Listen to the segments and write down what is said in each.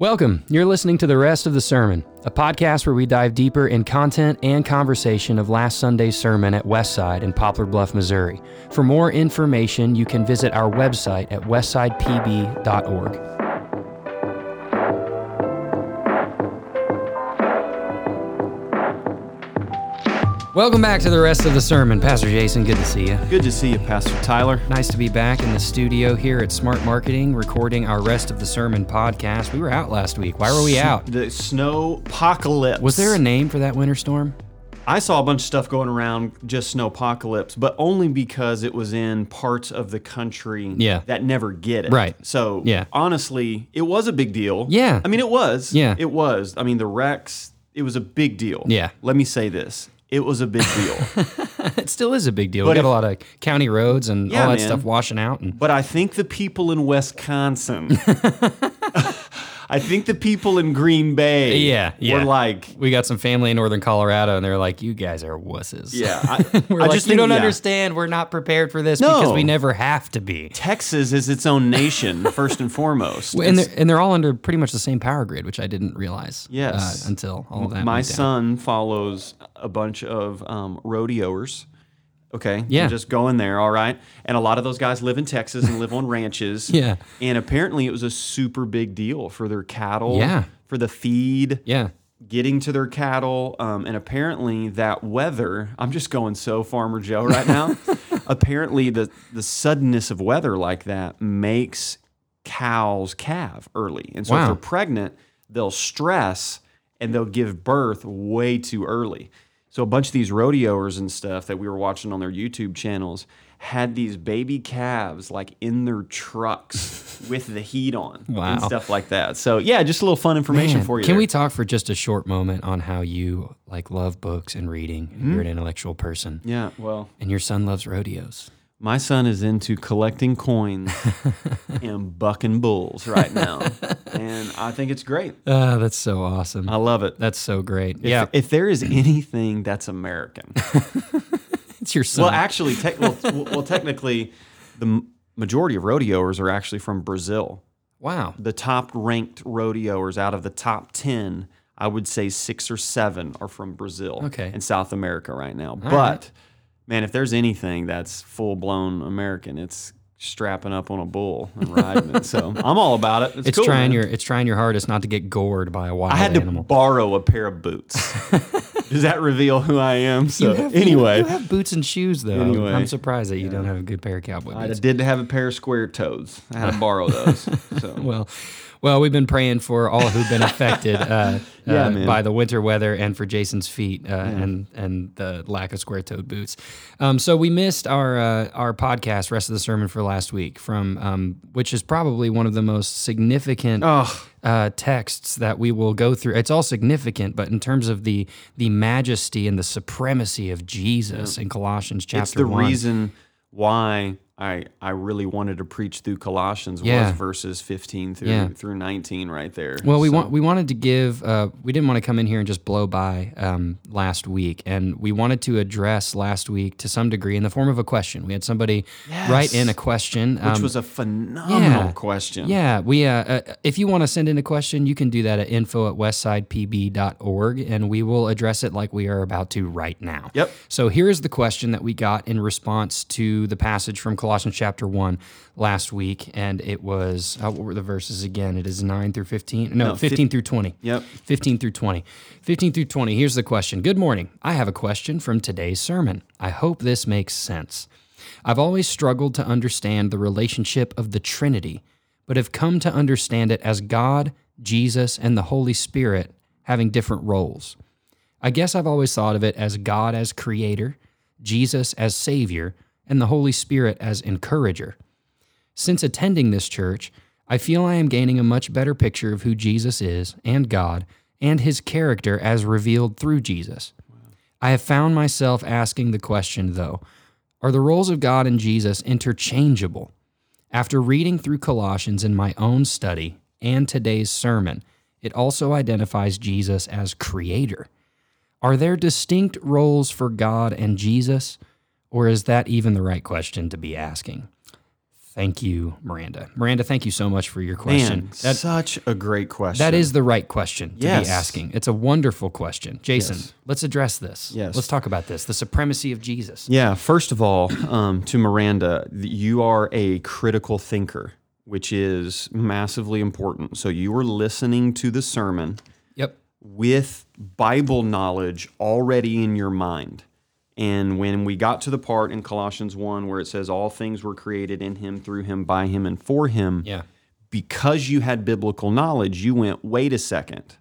Welcome. You're listening to the rest of the sermon, a podcast where we dive deeper in content and conversation of last Sunday's sermon at Westside in Poplar Bluff, Missouri. For more information, you can visit our website at westsidepb.org. Welcome back to the rest of the sermon. Pastor Jason, good to see you. Good to see you, Pastor Tyler. Nice to be back in the studio here at Smart Marketing recording our rest of the sermon podcast. We were out last week. Why were we out? The snow apocalypse. Was there a name for that winter storm? I saw a bunch of stuff going around just snow apocalypse, but only because it was in parts of the country Yeah. that never get it. Right. So Yeah. honestly, it was a big deal. Yeah. I mean, it was. Yeah. It was. I mean, the wrecks. It was a big deal. Yeah. Let me say this. It was a big deal. It still is a big deal. we got if- a lot of county roads and Yeah, all that man. stuff washing out. And but I think the people in Wisconsin, I think the people in Green Bay, Yeah, yeah. were like, we got some family in northern Colorado, and they're like, "You guys are wusses." yeah. I, we're I like, just "You think- don't yeah. understand. We're not prepared for this No. because we never have to be." Texas is its own nation, first and foremost. And they're, and they're all under pretty much the same power grid, which I didn't realize. Yes. uh, until all of that. my son follows a bunch of um, rodeoers. Okay. Yeah. Just going there. All right. And a lot of those guys live in Texas and live on ranches. Yeah. And apparently it was a super big deal for their cattle. Yeah. For the feed. Yeah. Getting to their cattle. Um, and apparently that weather, I'm just going so Farmer Joe right now. apparently the, the suddenness of weather like that makes cows calve early. And so Wow. if they're pregnant, they'll stress and they'll give birth way too early. So a bunch of these rodeoers and stuff that we were watching on their YouTube channels had these baby calves like in their trucks with the heat on and stuff like that. So yeah, just a little fun information Man, for you. Can there. we talk for just a short moment on how you like love books and reading? and You're hmm? an intellectual person, Yeah, well, and your son loves rodeos. My son is into collecting coins and bucking bulls right now. and I think it's great. Ah, that's so awesome. I love it. That's so great. If, yeah, if there is anything that's American, it's your son. well, actually, tech well, well, technically, the m- majority of rodeoers are actually from Brazil. wow. The top ranked rodeoers out of the top 10, I would say six or seven are from Brazil Okay. and South America right now. but, right. Man, if there's anything that's full blown American, it's strapping up on a bull and riding it. So I'm all about it. It's, It's cool, trying man. your it's trying your hardest not to get gored by a wild I had to borrow a pair of boots. Does that reveal who I am? So have- anyway, you have boots and shoes though. Anyway. I'm surprised that you don't have a good pair of cowboy boots. I did have a pair of square toes. I had to borrow those. So Well, well, we've been praying for all who've been affected uh, Yeah, uh, by the winter weather and for Jason's feet uh, and and the lack of square-toed boots. Um, so we missed our uh, our podcast, rest of the sermon for last week, from um, which is probably one of the most significant oh, uh, texts that we will go through. It's all significant, but in terms of the the majesty and the supremacy of Jesus in Colossians chapter it's the one. reason why I I really wanted to preach through Colossians Yeah. was verses 15 through Yeah. through 19 right there. Well, we So- want we wanted to give. Uh, we didn't want to come in here and just blow by um, last week, and we wanted to address last week to some degree in the form of a question. We had somebody write in a Yes. question, which um, was a phenomenal yeah. question. Yeah, we. Uh, uh, if you want to send in a question, you can do that at info at westsidepb.org, and we will address it like we are about to right now. Yep. So here is the question that we got in response to the passage from Colossians chapter one last week, and it was uh, what were the verses again? It is nine through fifteen. No, No, fif- fifteen through twenty. Yep. 15 through 20. 15 through 20. Here's the question Good morning. I have a question from today's sermon. I hope this makes sense. I've always struggled to understand the relationship of the Trinity, but have come to understand it as God, Jesus, and the Holy Spirit having different roles. I guess I've always thought of it as God as creator, Jesus as savior, and the Holy Spirit as encourager. Since attending this church, I feel I am gaining a much better picture of who Jesus is and God and his character as revealed through Jesus. I have found myself asking the question, though are the roles of God and Jesus interchangeable? After reading through Colossians in my own study and today's sermon, it also identifies Jesus as creator. Are there distinct roles for God and Jesus, or is that even the right question to be asking? Thank you, Miranda. Miranda, thank you so much for your question. Man, such a great question. That is the right question to Yes. be asking. It's a wonderful question. Jason, Yes. let's address this. Yes. Let's talk about this the supremacy of Jesus. Yeah, first of all, um, to Miranda, you are a critical thinker, which is massively important. So you were listening to the sermon Yep. with Bible knowledge already in your mind. And when we got to the part in Colossians 1 where it says, All things were created in him, through him, by him, and for him, Yeah. because you had biblical knowledge, you went, Wait a second.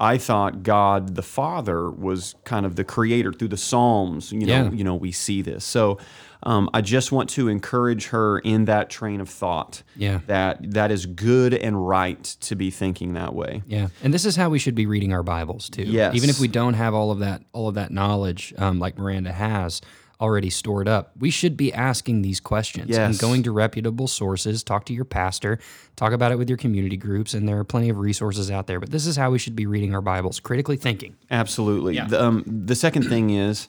I thought God the Father was kind of the creator through the Psalms. You know, Yeah. you know, we see this. So um, I just want to encourage her in that train of thought. Yeah. That that is good and right to be thinking that way. Yeah, and this is how we should be reading our Bibles too. Yes. Even if we don't have all of that, all of that knowledge, um, like Miranda has already stored up, we should be asking these questions and going to reputable sources. Talk to your pastor. Talk about it with your community groups, and there are plenty of resources out there. But this is how we should be reading our Bibles, critically thinking. Absolutely. The, um, the second thing is,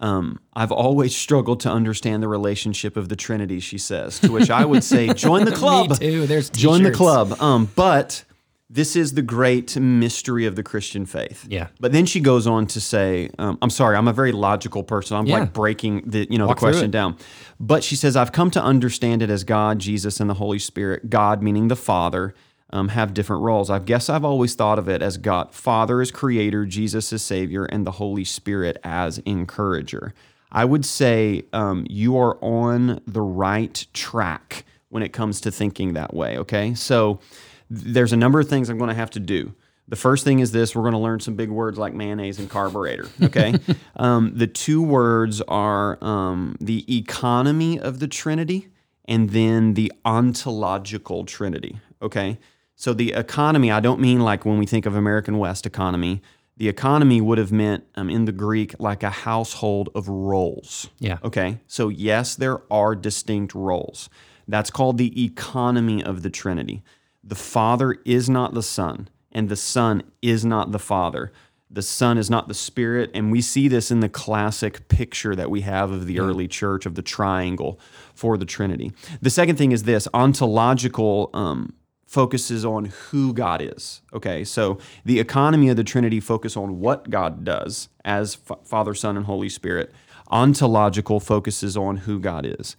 um, I've always struggled to understand the relationship of the Trinity. She says, to which I would say, join the club. Me too. There's join the club. Um, but this is the great mystery of the Christian faith. Yeah. But then she goes on to say, um, I'm sorry, I'm a very logical person. I'm Yeah. like breaking the you know Walk the question down. But she says, I've come to understand it as God, Jesus, and the Holy Spirit. God meaning the Father. Um, have different roles. I guess I've always thought of it as God, Father as creator, Jesus as savior, and the Holy Spirit as encourager. I would say um, you are on the right track when it comes to thinking that way. Okay, so there's a number of things I'm going to have to do. The first thing is this: we're going to learn some big words like mayonnaise and carburetor. Okay, um, the two words are um, the economy of the Trinity and then the ontological Trinity. Okay, so the economy, I don't mean like when we think of American West economy. The economy would have meant um, in the Greek like a household of roles. Yeah. Okay. So, yes, there are distinct roles. That's called the economy of the Trinity. The Father is not the Son, and the Son is not the Father. The Son is not the Spirit. And we see this in the classic picture that we have of the early church of the triangle for the Trinity. The second thing is this ontological um, focuses on who God is. Okay, so the economy of the Trinity focus on what God does as F- Father, Son, and Holy Spirit. Ontological focuses on who God is.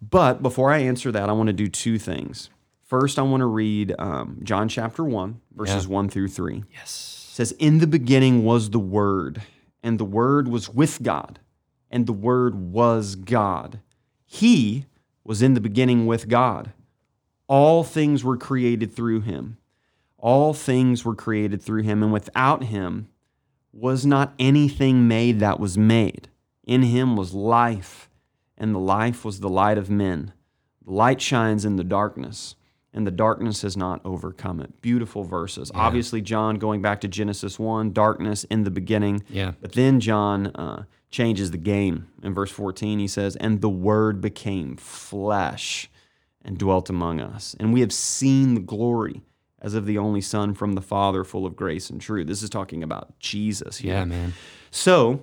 But before I answer that, I want to do two things. First, I want to read um, John chapter 1, verses 1 through 3 Yes. says, In the beginning was the Word, and the Word was with God, and the Word was God. He was in the beginning with God. All things were created through him. All things were created through him, and without him was not anything made that was made. In him was life, and the life was the light of men. The light shines in the darkness, and the darkness has not overcome it. Beautiful verses. Obviously, John going back to Genesis 1, darkness in the beginning. Yeah. But then John uh, changes the game. In verse 14, he says, And the Word became flesh and dwelt among us. And we have seen the glory as of the only Son from the Father, full of grace and truth. This is talking about Jesus here. Yeah, man. So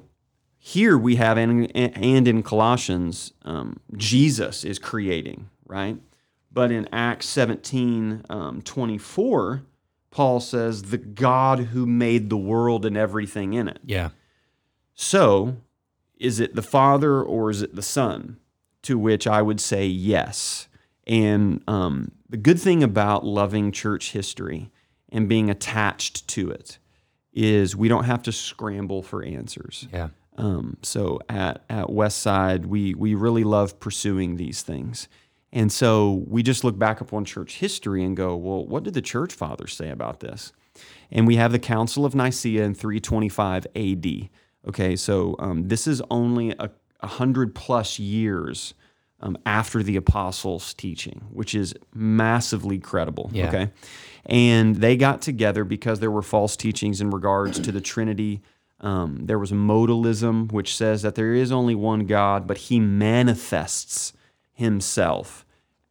here we have, and, and in Colossians, um, Jesus is creating, right? But in Acts 17 um, 24, Paul says, the God who made the world and everything in it. Yeah. So is it the Father or is it the Son? To which I would say yes. And um, the good thing about loving church history and being attached to it is we don't have to scramble for answers. Yeah. Um, so at, at Westside, we, we really love pursuing these things. And so we just look back upon church history and go, well, what did the church fathers say about this? And we have the Council of Nicaea in 325 AD. Okay, so um, this is only a, a hundred plus years um, after the apostles' teaching, which is massively credible. Yeah. Okay, and they got together because there were false teachings in regards to the Trinity. Um, there was modalism, which says that there is only one God, but He manifests Himself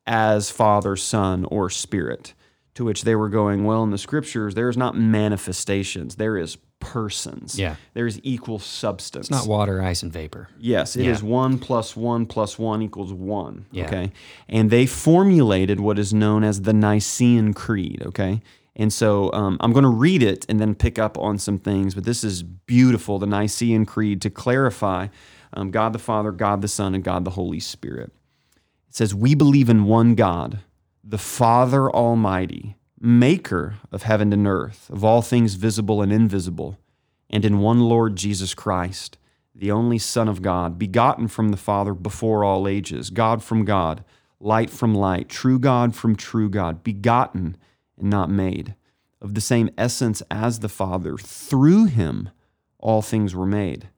as Father, Son, or Spirit. To which they were going, well, in the Scriptures, there is not manifestations, there is persons. Yeah. There's equal substance. It's not water, ice, and vapor. Yes, it is Yeah. one plus one plus one equals one. Yeah. Okay. And they formulated what is known as the Nicene Creed. Okay. And so um, I'm going to read it and then pick up on some things, but this is beautiful the Nicene Creed to clarify um, God the Father, God the Son, and God the Holy Spirit. It says, We believe in one God, the Father Almighty, maker of heaven and earth, of all things visible and invisible, and in one Lord Jesus Christ, the only Son of God, begotten from the Father before all ages, God from God, light from light, true God from true God, begotten and not made, of the same essence as the Father. Through him all things were made.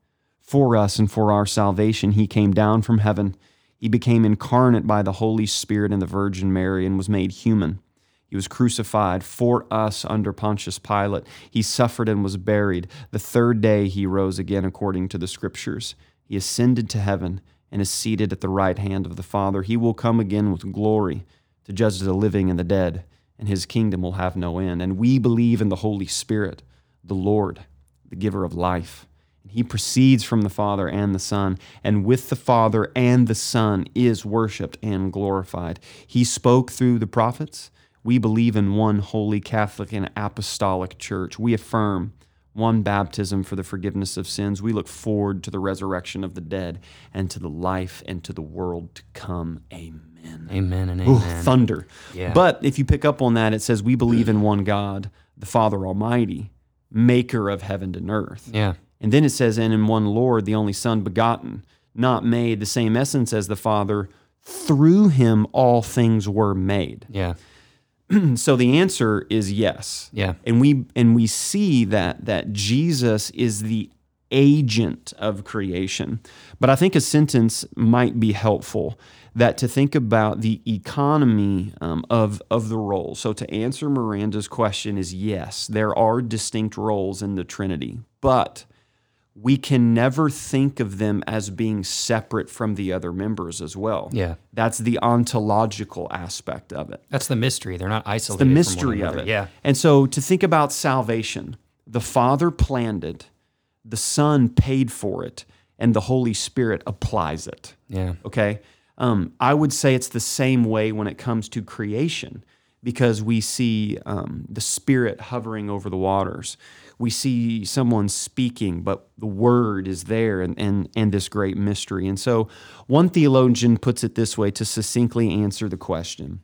For us and for our salvation, he came down from heaven. He became incarnate by the Holy Spirit and the Virgin Mary and was made human. He was crucified for us under Pontius Pilate. He suffered and was buried. The third day he rose again according to the Scriptures. He ascended to heaven and is seated at the right hand of the Father. He will come again with glory to judge the living and the dead, and his kingdom will have no end. And we believe in the Holy Spirit, the Lord, the giver of life. He proceeds from the Father and the Son, and with the Father and the Son is worshiped and glorified. He spoke through the prophets. We believe in one holy Catholic and apostolic church. We affirm one baptism for the forgiveness of sins. We look forward to the resurrection of the dead and to the life and to the world to come. Amen. Amen and Ooh, amen. thunder. Yeah. But if you pick up on that, it says, We believe in one God, the Father Almighty, maker of heaven and earth. yeah. And then it says, And in one Lord, the only Son begotten, not made, the same essence as the Father. Through him all things were made. Yeah. So the answer is yes. Yeah. And we and we see that that Jesus is the agent of creation. But I think a sentence might be helpful that to think about the economy um, of of the role. So to answer Miranda's question is yes, there are distinct roles in the Trinity, but we can never think of them as being separate from the other members as well. Yeah. That's the ontological aspect of it That's the mystery. They're not isolated. the from one mystery of it. Yeah. And so to think about salvation, the Father planned it, the Son paid for it, and the Holy Spirit applies it. Yeah. Okay. Um, I would say it's the same way when it comes to creation because we see um, the Spirit hovering over the waters. We see someone speaking, but the word is there and, and, and this great mystery. And so one theologian puts it this way to succinctly answer the question.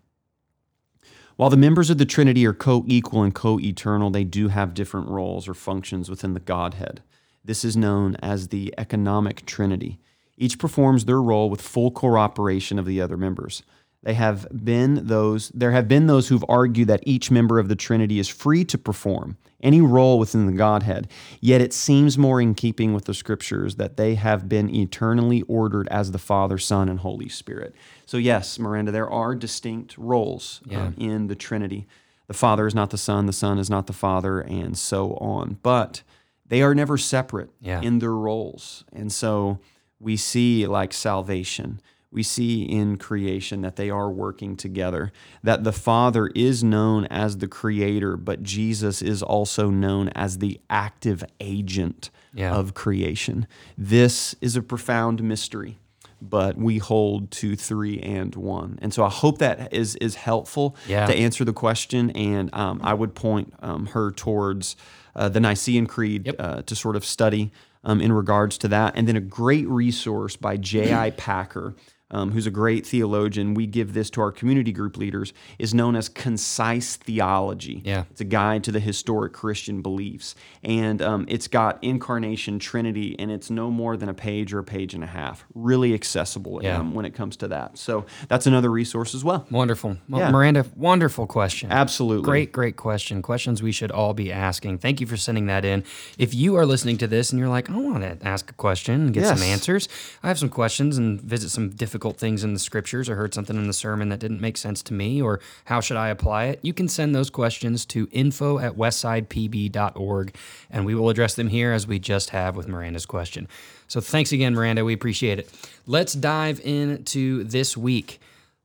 While the members of the Trinity are co equal and co eternal, they do have different roles or functions within the Godhead. This is known as the economic Trinity. Each performs their role with full cooperation of the other members. They have been those there have been those who've argued that each member of the Trinity is free to perform any role within the Godhead, yet it seems more in keeping with the scriptures that they have been eternally ordered as the Father, Son, and Holy Spirit. So yes, Miranda, there are distinct roles Yeah. um, in the Trinity. The Father is not the Son, the Son is not the Father, and so on. But they are never separate Yeah. in their roles. And so we see like salvation, we see in creation that they are working together, that the Father is known as the creator, but Jesus is also known as the active agent Yeah. of creation. This is a profound mystery. But we hold to three and one, and so I hope that is is helpful Yeah. to answer the question. And um, I would point um, her towards uh, the Nicene Creed Yep. uh, to sort of study um, in regards to that. And then a great resource by J.I. Packer, um, who's a great theologian. We give this to our community group leaders, is known as Concise Theology. Yeah. It's a guide to the historic Christian beliefs. And um, it's got incarnation, Trinity, and it's no more than a page or a page and a half. Really accessible Yeah. um, when it comes to that. So that's another resource as well. Wonderful. Well, Yeah. Miranda, wonderful question. Absolutely. Great, great question. Questions we should all be asking. Thank you for sending that in. If you are listening to this and you're like, I want to ask a question and get some answers, I have some questions and visit some difficult things in the scriptures or heard something in the sermon that didn't make sense to me or how should I apply it, you can send those questions to info at westsidepb.org and we will address them here as we just have with Miranda's question. So thanks again, Miranda. We appreciate it. Let's dive into this week.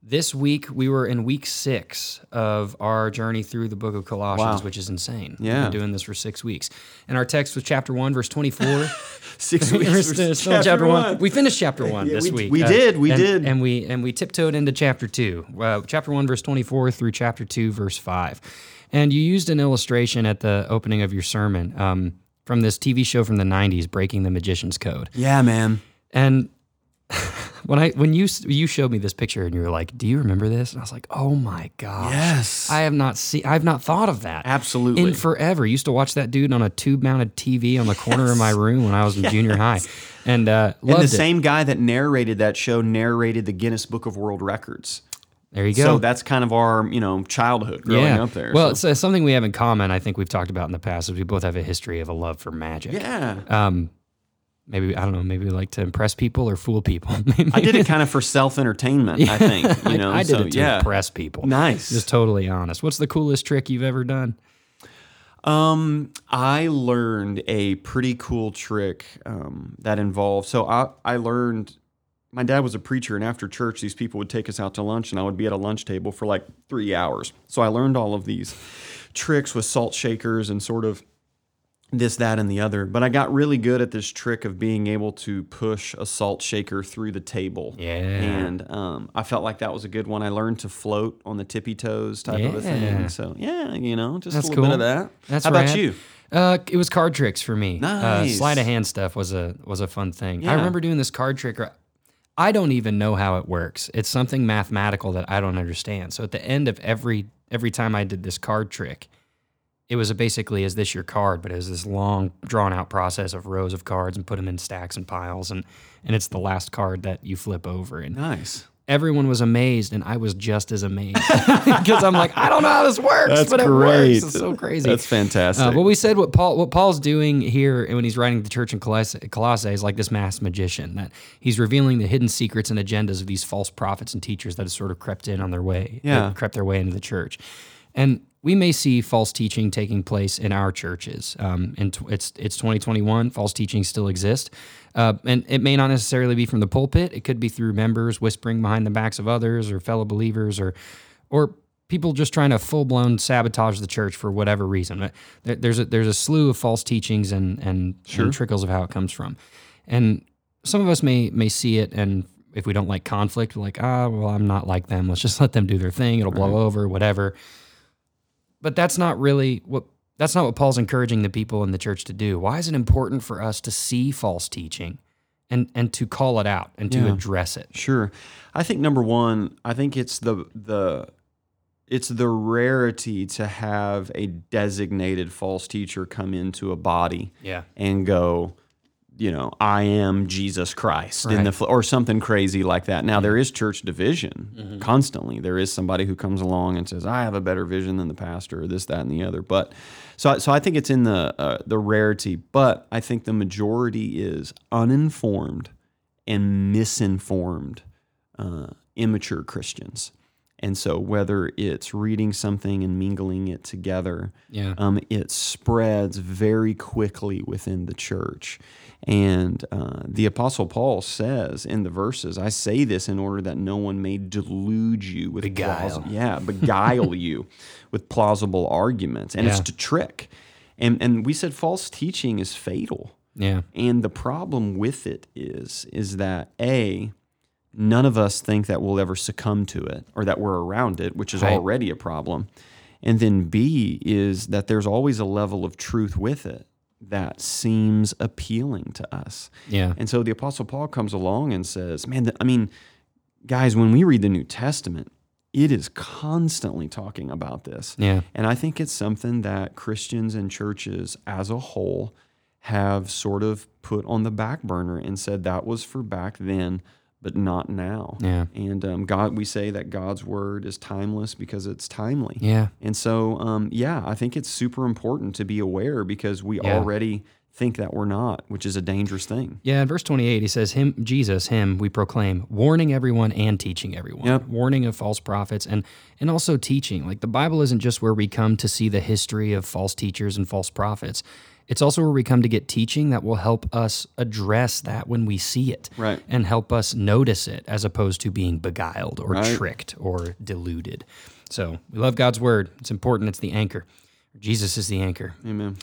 This week we were in week six of our journey through the book of Colossians, Wow. which is insane. We've Yeah. been doing this for six weeks. And our text was chapter one, verse 24. Six weeks. still, still chapter one. We finished chapter one Yeah, this we- week. we did, we and, did. and we and we tiptoed into chapter two, uh, chapter one, verse twenty-four through chapter two, verse five. And you used an illustration at the opening of your sermon um, from this TV show from the '90s, Breaking the Magician's Code. yeah, man. And when I when you you showed me this picture and you were like, "Do you remember this?" And I was like, "Oh my gosh, Yes. I have not seen, I have not thought of that Absolutely. in forever. Used to watch that dude on a tube mounted TV on the corner of my room when I was in junior high, and uh, and the it. same guy that narrated that show narrated the Guinness Book of World Records. There you go. So that's kind of our, you know, childhood growing up there. Well, so. it's uh, something we have in common. I think we've talked about in the past. Is we both have a history of a love for magic. yeah. Um, maybe I don't know. Maybe like to impress people or fool people. I did it kind of for self entertainment, I think. You I- know, I, did so, it to yeah. impress people. Nice. Just totally honest. What's the coolest trick you've ever done? Um, I learned a pretty cool trick um, that involved. So I I learned. My dad was a preacher, and after church, these people would take us out to lunch, and I would be at a lunch table for like three hours. So I learned all of these tricks with salt shakers and sort of this, that, and the other. But I got really good at this trick of being able to push a salt shaker through the table. Yeah. And um, I felt like that was a good one. I learned to float on the tippy toes type of a Yeah. thing. So yeah, you know, just That's a little bit of that. That's How about you? Uh, it was card tricks for me. Uh, Nice. sleight of hand stuff was a was a fun thing. Yeah. I remember doing this card trick. I don't even know how it works. It's something mathematical that I don't understand. So at the end of every every time I did this card trick, it was a basically is this your card, but it was this long drawn out process of rows of cards and put them in stacks and piles and and it's the last card that you flip over and Nice. everyone was amazed and I was just as amazed because I'm like I don't know how this works, That's but it great. works. It's so crazy. That's fantastic. Uh, well, we said what Paul what Paul's doing here when he's writing the church in Colossae, Colossae is like this mass magician that he's revealing the hidden secrets and agendas of these false prophets and teachers that have sort of crept in on their way, Yeah. crept their way into the church, and we may see false teaching taking place in our churches. Um, and tw- it's it's 2021. False teaching still exists, uh, and it may not necessarily be from the pulpit. It could be through members whispering behind the backs of others, or fellow believers, or or people just trying to full blown sabotage the church for whatever reason. But there- There's a there's a slew of false teachings and and, and trickles of how it comes from, and some of us may may see it and. If we don't like conflict, we're like, ah, well, I'm not like them. Let's just let them do their thing. It'll blow over, whatever but that's not really what that's not what Paul's encouraging the people in the church to do. Why is it important for us to see false teaching and and to call it out and to Yeah. address it? Sure. I think number one, I think it's the the it's the rarity to have a designated false teacher come into a body Yeah. and go, you know, I am Jesus Christ in the fl- or something crazy like that. Now there is church division Mm-hmm. constantly. There is somebody who comes along and says, "I have a better vision than the pastor," or this, that, and the other. But so, I- so I think it's in the uh, the rarity. But I think the majority is uninformed and misinformed, uh, immature Christians. And so, whether it's reading something and mingling it together, Yeah. um, it spreads very quickly within the church. And uh, the Apostle Paul says in the verses, I say this in order that no one may delude you with Beguile. plausi- yeah, beguile you with plausible arguments. And it's to trick. And, and we said false teaching is fatal. Yeah. And the problem with it is, is that A, none of us think that we'll ever succumb to it or that we're around it, which is Right. already a problem. And then B is that there's always a level of truth with it that seems appealing to us. Yeah. And so the Apostle Paul comes along and says, Man, I mean, guys, when we read the New Testament, it is constantly talking about this. Yeah. And I think it's something that Christians and churches as a whole have sort of put on the back burner and said that was for back then, but not now. Yeah. And um, God, we say that God's word is timeless because it's timely. Yeah. And so, um, yeah, I think it's super important to be aware because we Yeah. already think that we're not, which is a dangerous thing. Yeah, in verse 28, he says, Him, Jesus, him we proclaim, warning everyone and teaching everyone. Yep. Warning of false prophets and and also teaching. Like the Bible isn't just where we come to see the history of false teachers and false prophets. It's also where we come to get teaching that will help us address that when we see it. Right. And help us notice it as opposed to being beguiled or Right. tricked or deluded. So we love God's word. It's important. It's the anchor. Jesus is the anchor. Amen.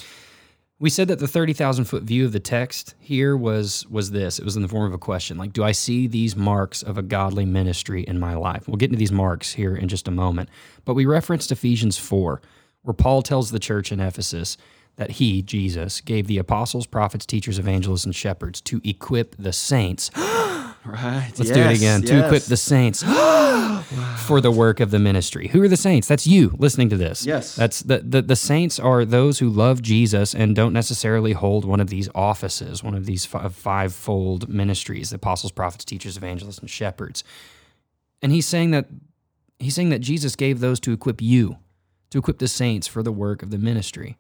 We said that the 30,000 foot view of the text here was was this. It was in the form of a question like, do I see these marks of a godly ministry in my life? We'll get into these marks here in just a moment. But we referenced Ephesians 4, where Paul tells the church in Ephesus that he, Jesus, gave the apostles, prophets, teachers, evangelists, and shepherds to equip the saints. Right. Let's do it again. To equip the saints for the work of the ministry. Who are the saints? That's you listening to this. Yes. That's the, the the saints are those who love Jesus and don't necessarily hold one of these offices, one of these five, fivefold ministries: the apostles, prophets, teachers, evangelists, and shepherds. And he's saying that he's saying that Jesus gave those to equip you, to equip the saints for the work of the ministry.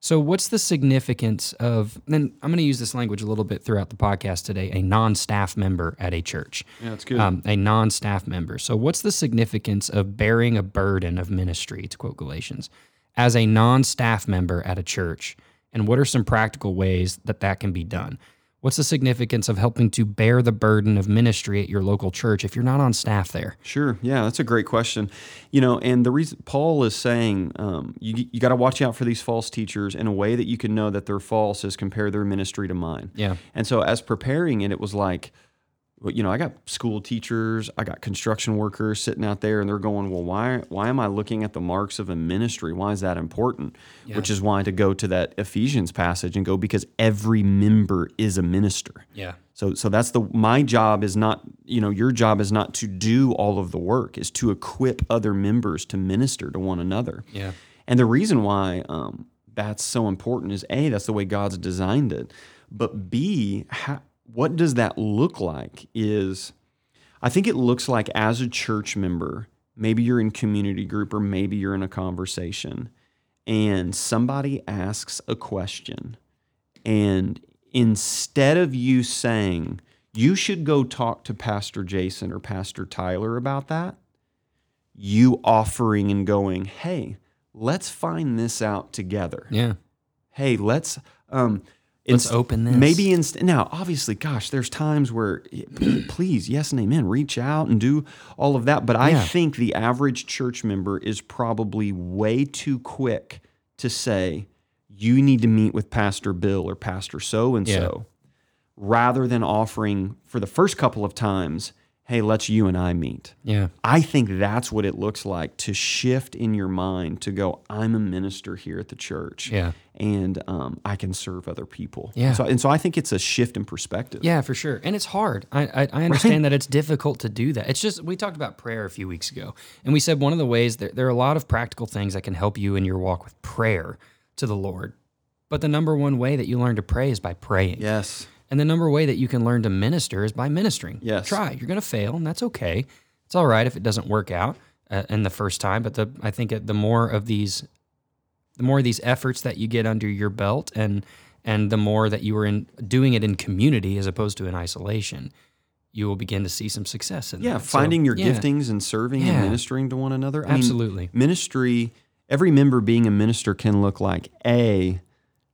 So, what's the significance of, and I'm going to use this language a little bit throughout the podcast today, a non staff member at a church? Yeah, that's good. Um, a non staff member. So, what's the significance of bearing a burden of ministry, to quote Galatians, as a non staff member at a church? And what are some practical ways that that can be done? What's the significance of helping to bear the burden of ministry at your local church if you're not on staff there? Sure. Yeah, that's a great question. You know, and the reason Paul is saying um, you you got to watch out for these false teachers in a way that you can know that they're false is compare their ministry to mine. Yeah. And so as preparing it, it was like, you know, I got school teachers, I got construction workers sitting out there, and they're going, well, why why am I looking at the marks of a ministry? Why is that important? Which is why to go to that Ephesians passage and go because every member is a minister. Yeah. So so that's the my job is not you know your job is not to do all of the work is to equip other members to minister to one another. Yeah. And the reason why um, that's so important is a that's the way God's designed it, but b how, what does that look like is I think it looks like as a church member, maybe you're in community group or maybe you're in a conversation and somebody asks a question and instead of you saying you should go talk to Pastor Jason or Pastor Tyler about that, you offering and going, "Hey, let's find this out together." Yeah. Hey, let's um Let's inst- open this. Maybe inst- now, obviously, gosh, there's times where please, yes and amen, reach out and do all of that. But I Yeah. think the average church member is probably way too quick to say, you need to meet with Pastor Bill or Pastor so and so, rather than offering for the first couple of times, hey, let's you and I meet. Yeah. I think that's what it looks like to shift in your mind to go, I'm a minister here at the church. Yeah. And um, I can serve other people. Yeah. So, and so I think it's a shift in perspective. Yeah, for sure. And it's hard. I, I, I understand that it's difficult to do that. It's just, we talked about prayer a few weeks ago, and we said one of the ways there, there are a lot of practical things that can help you in your walk with prayer to the Lord. But the number one way that you learn to pray is by praying. Yes. And the number way that you can learn to minister is by ministering. Yes. Try. You're going to fail, and that's okay. It's all right if it doesn't work out uh, in the first time. But the I think the more of these, the more of these efforts that you get under your belt, and and the more that you are in doing it in community as opposed to in isolation, you will begin to see some success in Yeah. that. So, Finding your yeah, giftings and serving Yeah. and ministering to one another. I mean, Absolutely. ministry, every member being a minister can look like, A,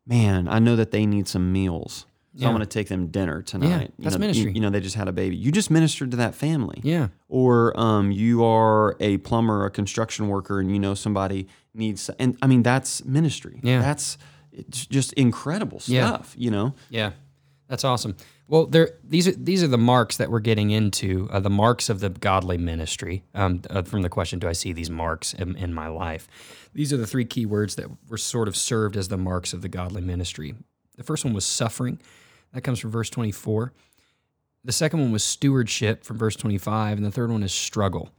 man, I know that they need some meals. So Yeah. I'm going to take them dinner tonight. You that's know, ministry. You, know, they just had a baby. You just ministered to that family. Yeah. or um, you are a plumber, a construction worker, and you know somebody needs. And I mean, that's ministry. Yeah. that's it's just incredible Yeah. stuff. You know, Yeah, that's awesome. Well, there these are these are the marks that we're getting into, uh, the marks of the godly ministry. Um, uh, from the question, do I see these marks in, in my life? These are the three key words that were sort of served as the marks of the godly ministry. The first one was suffering. That comes from verse 24. The second one was stewardship from verse 25, and the third one is struggle.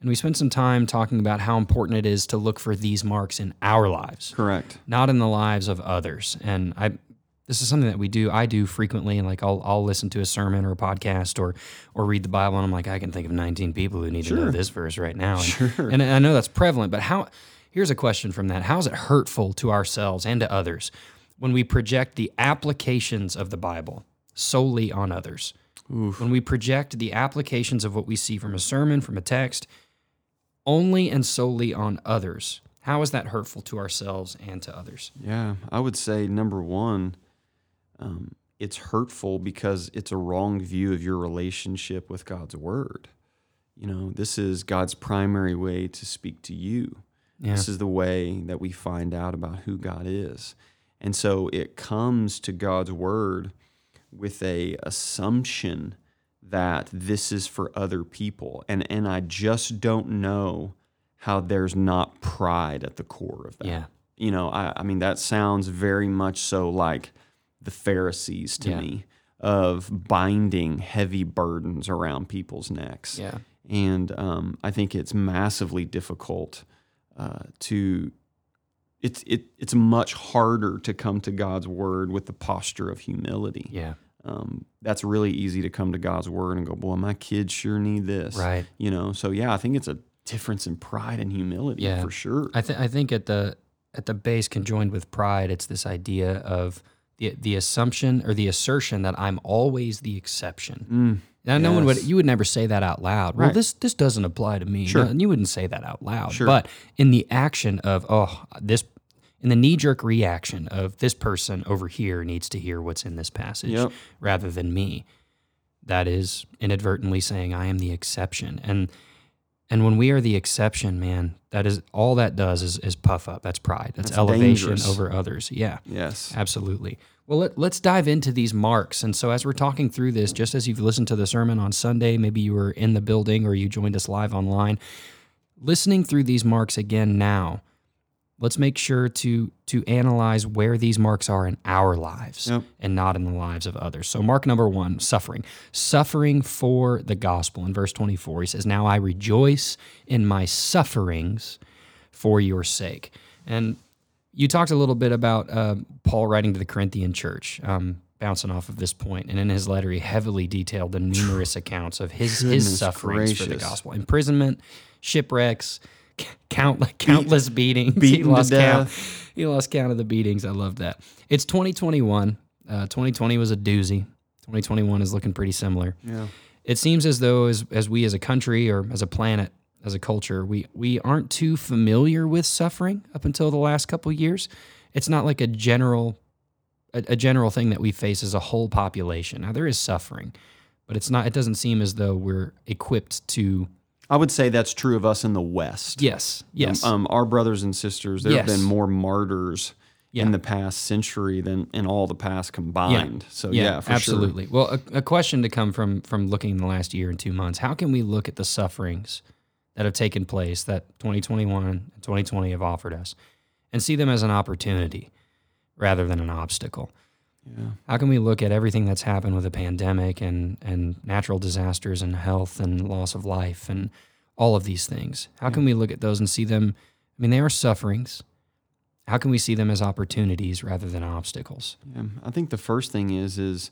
And we spent some time talking about how important it is to look for these marks in our lives correct. not in the lives of others. And I, this is something that we do. I do frequently, and like I'll I'll listen to a sermon or a podcast or or read the Bible, and I'm like, I can think of 19 people who need to know this verse right now. And, Sure. and I know that's prevalent, but how? Here's a question from that: How is it hurtful to ourselves and to others when we project the applications of the Bible solely on others? When we project the applications of what we see from a sermon, from a text, only and solely on others. How is that hurtful to ourselves and to others? Yeah, I would say number one, um, it's hurtful because it's a wrong view of your relationship with God's word. You know, this is God's primary way to speak to you. Yeah. This is the way that we find out about who God is. And so it comes to God's word with a assumption that this is for other people. And and I just don't know how there's not pride at the core of that. Yeah. You know, I, I mean that sounds very much so like the Pharisees to Yeah. me of binding heavy burdens around people's necks Yeah. and um, I think it's massively difficult uh, to. It's it it's much harder to come to God's word with the posture of humility. Yeah. Um, that's really easy to come to God's word and go, boy, my kids sure need this, Right. You know, so yeah, I think it's a difference in pride and humility Yeah. for sure. I think I think at the at the base conjoined with pride, it's this idea of the the assumption or the assertion that I'm always the exception. Mm, Now, no one would you would never say that out loud. Well, this this doesn't apply to me. Sure. No, you wouldn't say that out loud. Sure. But in the action of oh this in the knee jerk reaction of this person over here needs to hear what's in this passage Yep. rather than me. That is inadvertently saying I am the exception. And and when we are the exception, man, that is all that does is, is puff up. That's pride. That's, That's elevation dangerous. over others. Yeah. yes. Absolutely. Well, let, let's dive into these marks. And so, as we're talking through this, just as you've listened to the sermon on Sunday, maybe you were in the building or you joined us live online, listening through these marks again now, let's make sure to to analyze where these marks are in our lives Yep. and not in the lives of others. So, mark number one, suffering. Suffering for the gospel. In verse 24, he says, Now I rejoice in my sufferings for your sake. And you talked a little bit about uh, Paul writing to the Corinthian church, um, bouncing off of this point, and in his letter, he heavily detailed the numerous accounts of his Goodness his sufferings for the gospel, imprisonment, shipwrecks, c- count, countless beatings. he beaten lost count. He lost count of the beatings. I love that. It's 2021. Uh, 2020 was a doozy. 2021 is looking pretty similar Yeah. it seems as though as, as we as a country or as a planet as a culture we we aren't too familiar with suffering up until the last couple of years it's not like a general a, a general thing that we face as a whole population now there is suffering but it's not it doesn't seem as though we're equipped to I would say that's true of us in the West. yes yes Um, our brothers and sisters, there have been more martyrs Yeah. in the past century than in all the past combined. So yeah, for absolutely well a, a question to come from from looking in the last year and two months how can we look at the sufferings that have taken place that 2021 and 2020 have offered us and see them as an opportunity rather than an obstacle sure. Yeah. how can we look at everything that's happened with the pandemic and and natural disasters and health and loss of life and all of these things? How can we look at those and see them? I mean they are sufferings. How can we see them as opportunities rather than obstacles? Yeah, I think the first thing is is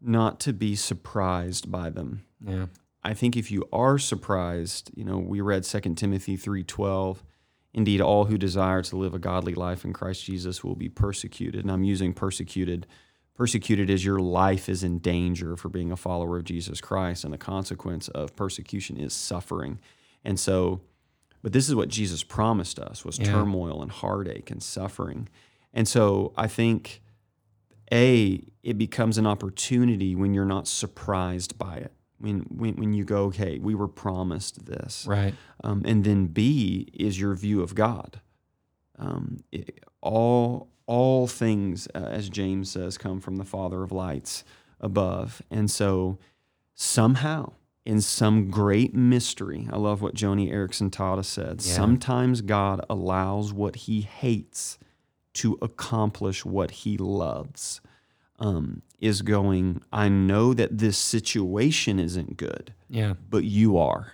not to be surprised by them. yeah. I think if you are surprised, you know, we read 2 Timothy 3:12, indeed all who desire to live a godly life in Christ Jesus will be persecuted. And I'm using persecuted persecuted as your life is in danger for being a follower of Jesus Christ and the consequence of persecution is suffering. And so but this is what Jesus promised us was Yeah. turmoil and heartache and suffering. And so I think a it becomes an opportunity when you're not surprised by it. When when, when you go, okay, we were promised this. right Um, and then B is your view of God. Um, it- all all things, uh, as James says, come from the Father of lights above. And so somehow, in some great mystery, I love what Joni Eareckson us said. Yeah. Sometimes God allows what He hates to accomplish what He loves. Um, is going. I know that this situation isn't good yeah but you are.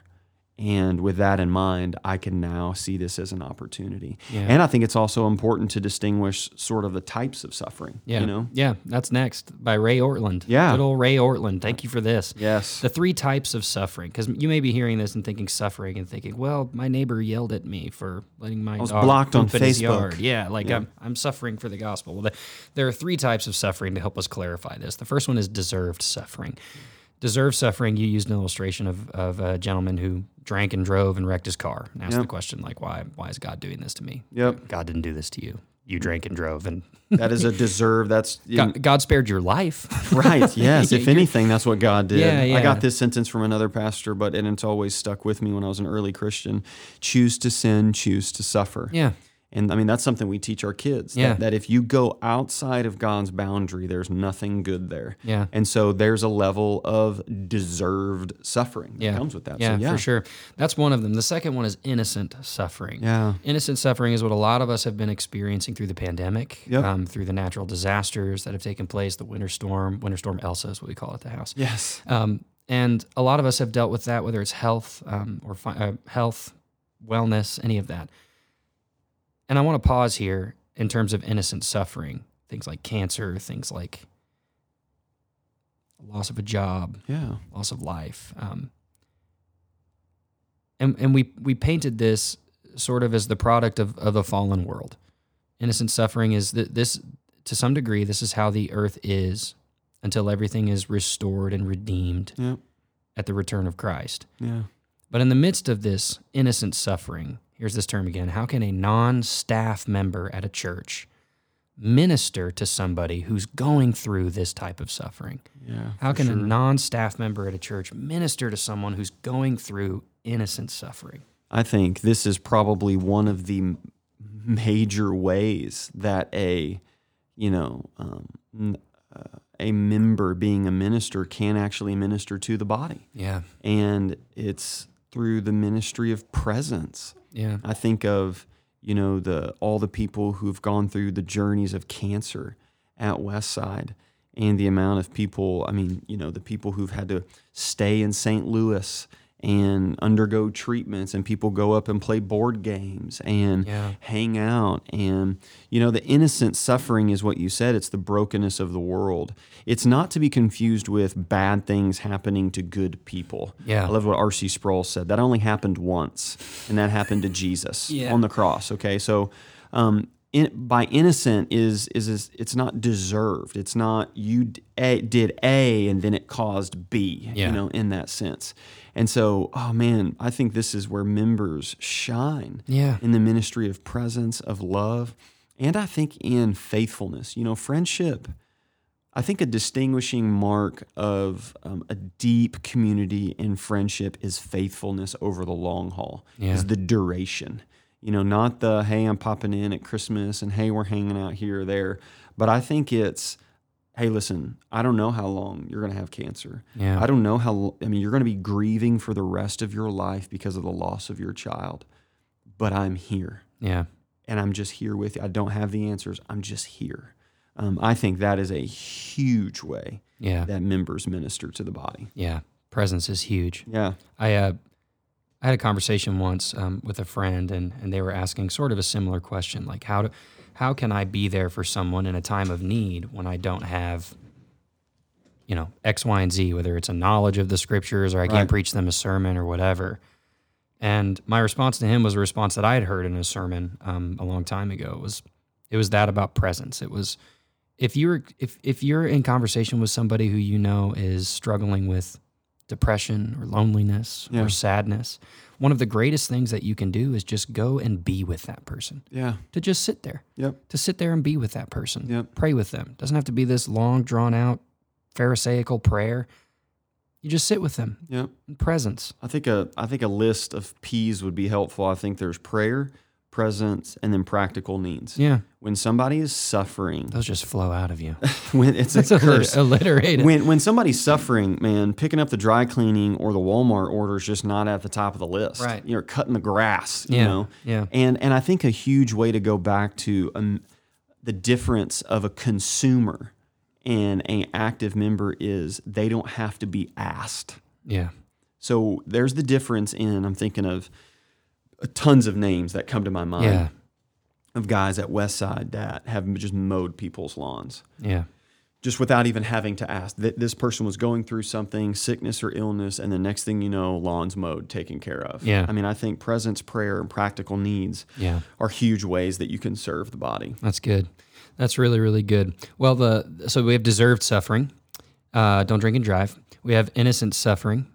And with that in mind, I can now see this as an opportunity. Yeah. And I think it's also important to distinguish sort of the types of suffering. Yeah. You know? Yeah. That's next by Ray Ortlund. Yeah. Good old Ray Ortlund. Thank you for this. Yes. The three types of suffering, because you may be hearing this and thinking suffering and thinking, well, my neighbor yelled at me for letting my was dog blocked on poop in his Facebook. yard. Yeah, like Yeah. I'm, I'm suffering for the gospel. Well, the, there are three types of suffering to help us clarify this. The first one is deserved suffering. Deserved suffering. You used an illustration of, of a gentleman who drank and drove and wrecked his car and asked Yep. the question like, why why is God doing this to me? Yep. God didn't do this to you. You drank and drove and That is a deserve. That's God, God spared your life. right. Yes. If anything, that's what God did. Yeah, yeah. I got this sentence from another pastor, but and it's always stuck with me when I was an early Christian. Choose to sin, choose to suffer. yeah. And I mean, that's something we teach our kids. that- Yeah. That, if you go outside of God's boundary, there's nothing good there. Yeah. And so there's a level of deserved suffering that Yeah. comes with that. Yeah, so, yeah. for sure. That's one of them. The second one is innocent suffering. Yeah. Innocent suffering is what a lot of us have been experiencing through the pandemic, Yep. um, through the natural disasters that have taken place, the winter storm, winter storm Elsa is what we call it at the house. Yes. Um, and a lot of us have dealt with that, whether it's health um, or fi- uh, health, wellness, any of that. And I want to pause here in terms of innocent suffering, things like cancer, things like loss of a job, Yeah. loss of life. Um, and and we we painted this sort of as the product of, of a fallen world. Innocent suffering is that this to some degree this is how the earth is until everything is restored and redeemed Yeah. at the return of Christ. Yeah. But in the midst of this innocent suffering, here's this term again how can a non staff member at a church minister to somebody who's going through this type of suffering? Yeah. How can sure. a non staff member at a church minister to someone who's going through innocent suffering? I think this is probably one of the major ways that a, you know, um, uh, a member being a minister can actually minister to the body, Yeah. and it's through the ministry of presence. Yeah. I think of you know the all the people who've gone through the journeys of cancer at Westside and the amount of people I mean you know the people who've had to stay in St. Louis and undergo treatments and people go up and play board games and Yeah. hang out. And you know the innocent suffering is what you said. It's the brokenness of the world. It's not to be confused with bad things happening to good people. Yeah. i love what rc sproul said. That only happened once and that happened to jesus Yeah. on the cross okay? So um, in, by innocent is, is is it's not deserved. It's not you d- a, did a and then it caused b Yeah. you know in that sense and so oh man i think this is where members shine Yeah. in the ministry of presence, of love, and I think in faithfulness. You know, friendship, I think a distinguishing mark of um, a deep community and friendship is faithfulness over the long haul, Yeah. is the duration. You know, not the, hey, I'm popping in at Christmas and hey, we're hanging out here or there. But I think it's, hey, listen, I don't know how long you're going to have cancer. Yeah. I don't know how, I mean, you're going to be grieving for the rest of your life because of the loss of your child, but I'm here Yeah. and I'm just here with you. I don't have the answers. I'm just here. Um, I think that is a huge way Yeah. that members minister to the body. Yeah. Presence is huge. Yeah. I uh, I had a conversation once um, with a friend, and and they were asking sort of a similar question, like how do, how can I be there for someone in a time of need when I don't have, you know, X, Y, and Z, whether it's a knowledge of the scriptures or I Right. can't preach them a sermon or whatever. And my response to him was a response that I had heard in a sermon um, a long time ago. It was it was that about presence. It was if you're if if you're in conversation with somebody who you know is struggling with depression or loneliness Yeah. or sadness, one of the greatest things that you can do is just go and be with that person. Yeah. To just sit there. Yep. To sit there and be with that person. Yep. Pray with them. Doesn't have to be this long drawn out pharisaical prayer. You just sit with them Yep. in presence. I think a I think a list of P's would be helpful. I think there's prayer, presence, and then practical needs. Yeah. When somebody is suffering, Those just flow out of you. when it's a It's curse. alliterated. When when somebody's suffering, man, picking up the dry cleaning or the Walmart order is just not at the top of the list. Right. You're cutting the grass. You Yeah, know. yeah. And and I think a huge way to go back to um, the difference of a consumer and an active member is they don't have to be asked. yeah. So there's the difference in I'm thinking of tons of names that come to my mind Yeah. of guys at Westside that have just mowed people's lawns Yeah. just without even having to ask. That this person was going through something, sickness or illness, and the next thing you know, lawns mowed, taken care of. Yeah. I mean, I think presence, prayer, and practical needs Yeah. are huge ways that you can serve the body. That's good. That's really, really good. Well, the so we have deserved suffering. Uh, don't drink and drive. We have innocent suffering,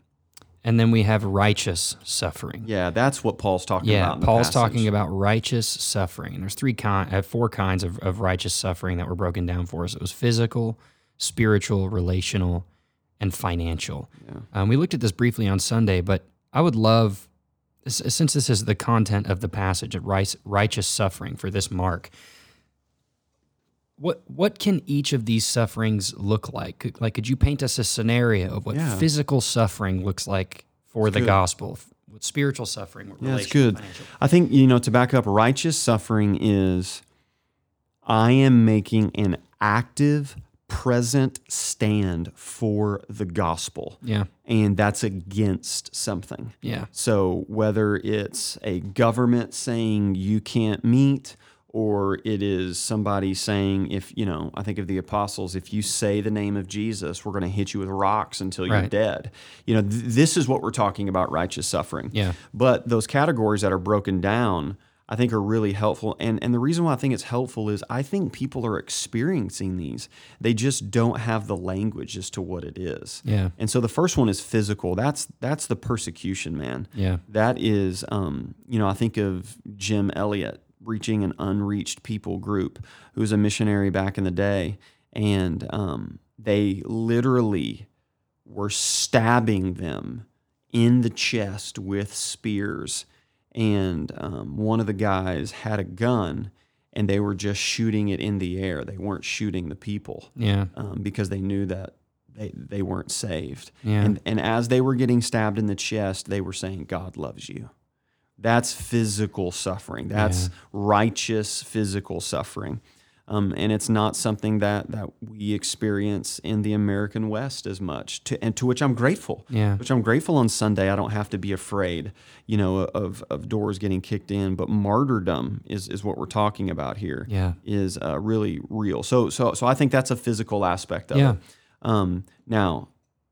and then we have righteous suffering. Yeah, that's what Paul's talking Yeah, about. the Paul's talking about righteous suffering. And there's three kind, uh, four kinds of, of righteous suffering that were broken down for us. It was physical, spiritual, relational, and financial. Um, we looked at this briefly on Sunday, but I would love, since this is the content of the passage, of righteous suffering for this mark. What what can each of these sufferings look like? Like, could you paint us a scenario of what Yeah. physical suffering looks like for the good. gospel? What spiritual suffering? What Yeah, it's good. I think, you know, to back up, righteous suffering is I am making an active, present stand for the gospel. Yeah, And that's against something. yeah, So whether it's a government saying you can't meet, or it is somebody saying, if you know, I think of the apostles, if you say the name of Jesus, we're going to hit you with rocks until you're Right. dead. You know, th- this is what we're talking about righteous suffering. Yeah. But those categories that are broken down, I think are really helpful. And and the reason why I think it's helpful is I think people are experiencing these. They just don't have the language as to what it is. yeah, And so the first one is physical. That's that's the persecution, man. yeah, That is, um, you know, I think of Jim Elliot reaching an unreached people group who was a missionary back in the day, and um, they literally were stabbing them in the chest with spears. And um, one of the guys had a gun, and they were just shooting it in the air. They weren't shooting the people yeah, um, because they knew that they, they weren't saved. Yeah. And, and as they were getting stabbed in the chest, they were saying, God loves you. That's physical suffering. That's righteous physical suffering. Um, and it's not something that, that we experience in the American West as much, to, and to which I'm grateful. Yeah. Which I'm grateful on Sunday. I don't have to be afraid, you know, of, of doors getting kicked in. But martyrdom is, is what we're talking about here. Yeah. Is uh, really real. So so so I think that's a physical aspect of Yeah. it. Um, now,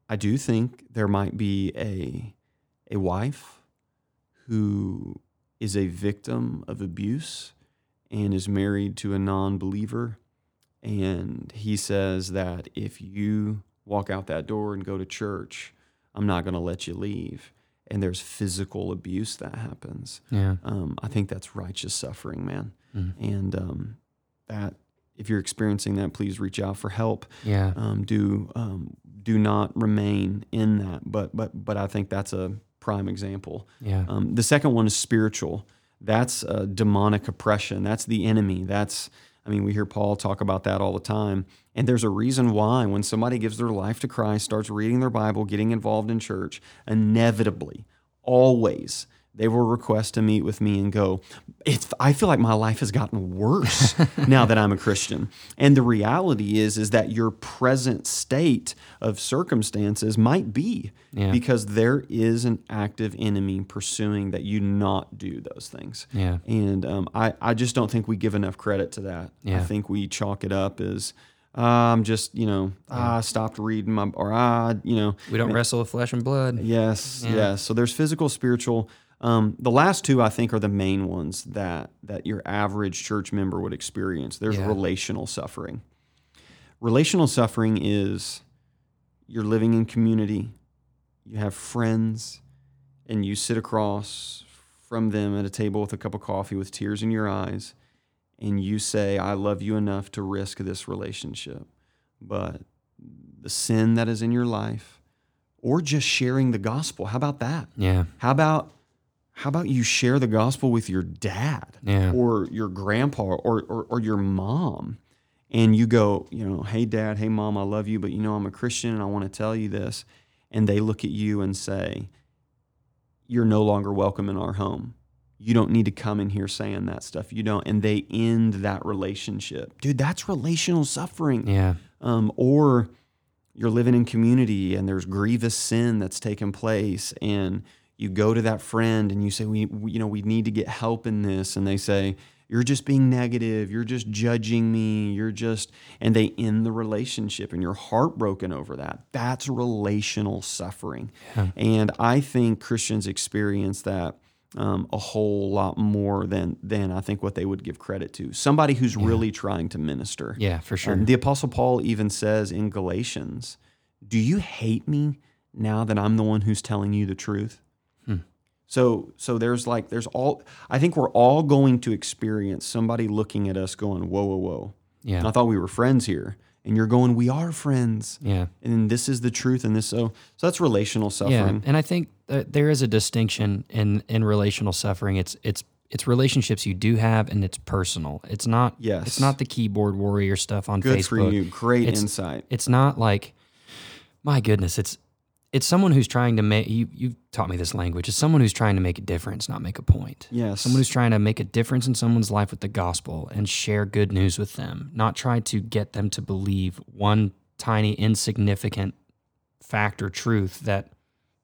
I do think there might be a a wife who is a victim of abuse and is married to a non-believer. And he says that if you walk out that door and go to church i'm not going to let you leave. And there's physical abuse that happens. Yeah, um, i think that's righteous suffering man. Mhm. and um, that if you're experiencing that please reach out for help. Yeah, um, do um, do not remain in that. But but but I think that's a prime example. yeah, Um, the second one is spiritual. That's uh, demonic oppression. That's the enemy. That's I mean we hear Paul talk about that all the time. And there's a reason why when somebody gives their life to Christ, starts reading their Bible, getting involved in church, inevitably, always they will request to meet with me and go, it's, I feel like my life has gotten worse now that I'm a Christian. And the reality is, is that your present state of circumstances might be Yeah. because there is an active enemy pursuing that you not do those things. yeah, And um, I, I just don't think we give enough credit to that. Yeah. I think we chalk it up as, uh, I'm just, you know, ah, I stopped reading my, or I, you know, We don't wrestle with flesh and blood. Yes, Yeah. yes. So there's physical, spiritual. Um, the last two, I think, are the main ones that that your average church member would experience. There's Yeah. relational suffering. Relational suffering is you're living in community, you have friends, and you sit across from them at a table with a cup of coffee with tears in your eyes, and you say, "I love you enough to risk this relationship," but the sin that is in your life or just sharing the gospel. How about that? Yeah, How about how about you share the gospel with your dad Yeah. or your grandpa or, or or your mom and you go, you know, hey dad, hey mom, I love you, but you know I'm a Christian and I want to tell you this and they look at you and say you're no longer welcome in our home. You don't need to come in here saying that stuff. You don't and they end that relationship. Dude, that's relational suffering yeah, um, or you're living in community and there's grievous sin that's taken place and you go to that friend and you say we, we you know we need to get help in this and they say you're just being negative. You're just judging me. You're just and they end the relationship and you're heartbroken over that. That's relational suffering. And i think christians experience that um, a whole lot more than than i think what they would give credit to. Somebody who's really trying to minister. Yeah, for sure. um, the Apostle Paul even says in Galatians, Do you hate me now that I'm the one who's telling you the truth? So so there's like there's all I think we're all going to experience somebody looking at us going, whoa, whoa, whoa. Yeah. I thought we were friends here. And you're going, we are friends. Yeah. And this is the truth. And this so so that's relational suffering. Yeah, and I think there is a distinction in in relational suffering. It's it's it's relationships you do have, and it's personal. It's not. Yes. It's not the keyboard warrior stuff on Good Facebook. for you. Great It's- insight. It's not like, my goodness. It's it's someone who's trying to make you. You taught me this language. It's someone who's trying to make a difference, not make a point. Yes. Someone who's trying to make a difference in someone's life with the gospel and share good news with them, not try to get them to believe one tiny, insignificant fact or truth that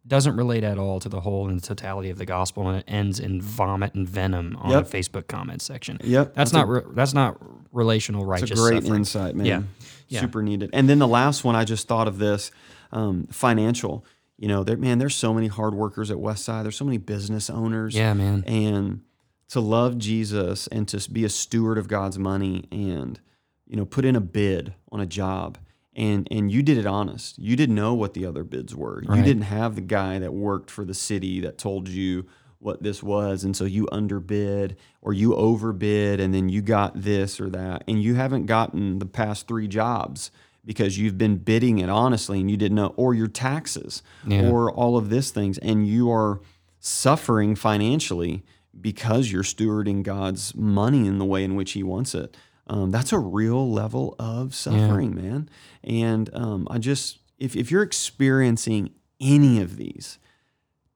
doesn't relate at all to the whole and totality of the gospel and it ends in vomit and venom on Yep. a Facebook comment section. Yep. That's, not re- that's not relational It's righteous a great suffering. insight, man. Yeah. Yeah. Super needed. And then the last one, I just thought of this um, financial. You know, there, man, there's so many hard workers at Westside. There's so many business owners. Yeah, man. And to love Jesus and to be a steward of God's money and, you know, put in a bid on a job. And, and you did it honest. You didn't know what the other bids were. You didn't have the guy that worked for the city that told you what this was. And so you underbid or you overbid and then you got this or that. And you haven't gotten the past three jobs because you've been bidding it honestly and you didn't know, or your taxes Yeah. or all of these things. And you are suffering financially because you're stewarding God's money in the way in which He wants it. Um, that's a real level of suffering, man. And um, I just, if, if you're experiencing any of these,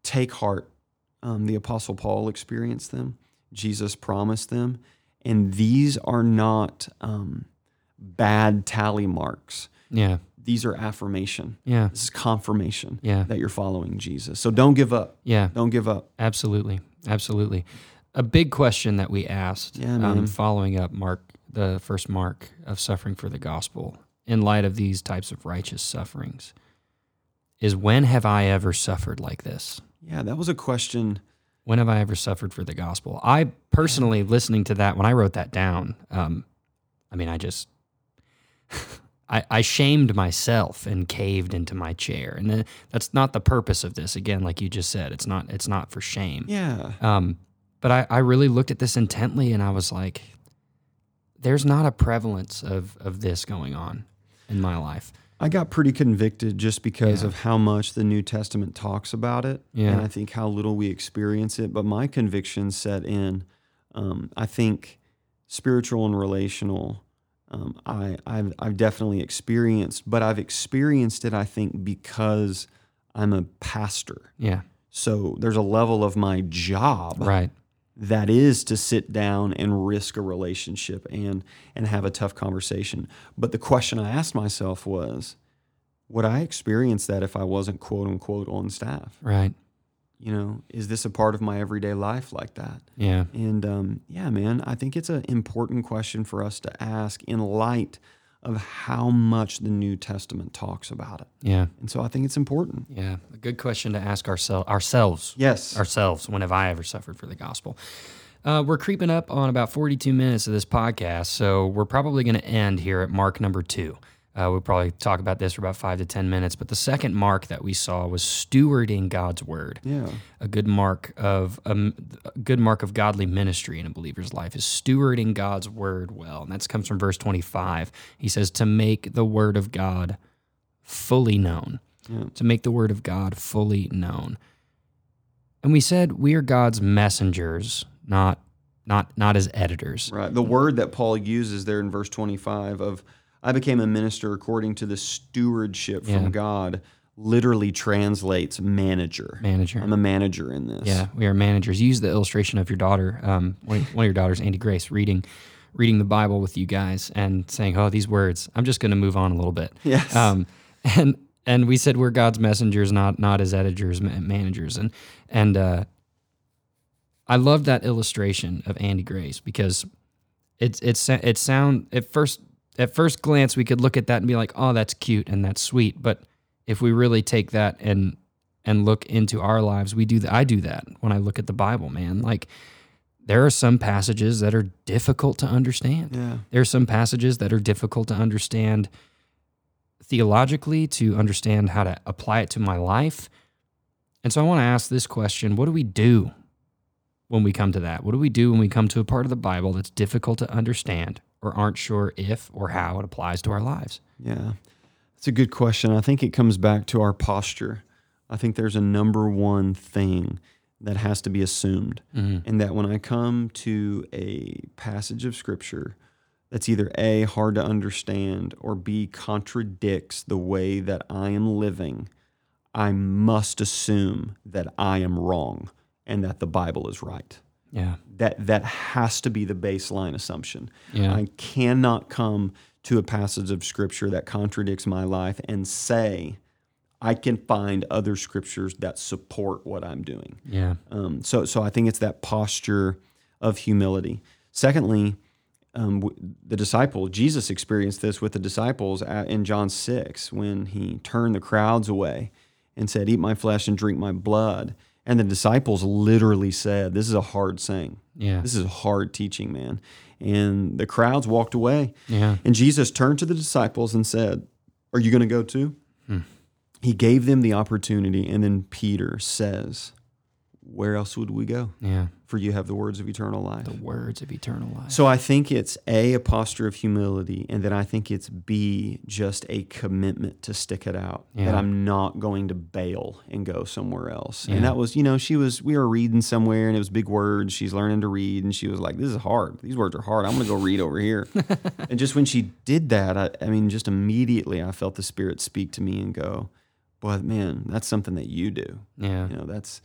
take heart. Um, the Apostle Paul experienced them, Jesus promised them. And these are not um, bad tally marks. Yeah. These are affirmation. Yeah. This is confirmation Yeah. that you're following Jesus. So don't give up. Yeah. Don't give up. Absolutely, absolutely. A big question that we asked, Yeah, um, following up Mark, the first mark of suffering for the gospel, in light of these types of righteous sufferings, is when have I ever suffered like this? Yeah, that was a question. When have I ever suffered for the gospel? I personally, listening to that, when I wrote that down, um, I mean, I just, I, I shamed myself and caved into my chair, and then, that's not the purpose of this. Again, like you just said, it's not, it's not for shame. Yeah. Um, but I, I really looked at this intently and I was like, there's not a prevalence of, of this going on in my life. I got pretty convicted just because Yeah. of how much the New Testament talks about it. Yeah. And I think how little we experience it. But my conviction set in. Um, I think spiritual and relational, um, I, I've, I've definitely experienced, but I've experienced it, I think, because I'm a pastor. Yeah. So there's a level of my job Right. that is to sit down and risk a relationship and and have a tough conversation. But the question I asked myself was, would I experience that if I wasn't quote unquote on staff? Right. You know, is this a part of my everyday life like that? Yeah. And um, yeah, man, I think it's an important question for us to ask in light of how much the New Testament talks about it. Yeah. And so I think it's important. Yeah. A good question to ask oursel- ourselves. Yes. Ourselves. When have I ever suffered for the gospel? Uh, we're creeping up on about 42 minutes of this podcast, so we're probably going to end here at mark number two. Uh, we'll probably talk about this for about five to 10 minutes, but the second mark that we saw was stewarding God's word. yeah. a good mark of um, a good mark of godly ministry in a believer's life is stewarding God's word well, and that comes from verse 25. He says to make the word of God fully known. Yeah. To make the word of God fully known. And we said we are God's messengers, not not not as editors. Right. The word that Paul uses there in verse 25 of I became a minister according to the stewardship from Yeah. God literally translates manager. Manager. I'm a manager in this. Yeah, we are managers. Use the illustration of your daughter, um, one, one of your daughters, Andy Grace, reading reading the Bible with you guys and saying, "Oh, these words." I'm just going to move on a little bit. Yes. Um, and and we said we're God's messengers, not not as editors, ma- managers, and and uh, I love that illustration of Andy Grace because it's it's it sound at first at first glance we could look at that and be like, "Oh, that's cute and that's sweet," but if we really take that and and look into our lives, we do that. I do that when I look at the Bible, man. Like there are some passages that are difficult to understand. Yeah. There are some passages that are difficult to understand theologically to understand how to apply it to my life. And so I want to ask this question What do we do when we come to that? What do we do when we come to a part of the Bible that's difficult to understand or aren't sure if or how it applies to our lives? Yeah, that's a good question. I think it comes back to our posture. I think there's a number one thing that has to be assumed, mm-hmm. and that when I come to a passage of Scripture that's either A, hard to understand, or B, contradicts the way that I am living, I must assume that I am wrong and that the Bible is right. Yeah. That that has to be the baseline assumption. Yeah. I cannot come to a passage of scripture that contradicts my life and say I can find other scriptures that support what I'm doing. Yeah. Um, so so I think it's that posture of humility. Secondly, um, the disciple Jesus experienced this with the disciples at, in John six when he turned the crowds away and said, "Eat my flesh and drink my blood." And the disciples literally said, "This is a hard saying. Yeah. This is a hard teaching, man." And the crowds walked away. Yeah. And Jesus turned to the disciples and said, Are you going to go too? Hmm. He gave them the opportunity. And then Peter says, Where else would we go? Yeah. For you have the words of eternal life. The words of eternal life. So I think it's A, a posture of humility, and then I think it's B, just a commitment to stick it out. That I'm not going to bail and go somewhere else. Yeah. And that was, you know, she was, we were reading somewhere and it was big words. She's learning to read and she was like, this is hard. These words are hard. I'm going to go read over here. and just when she did that, I, I mean, just immediately I felt the Spirit speak to me and go, boy, man, that's something that you do. yeah. You know, that's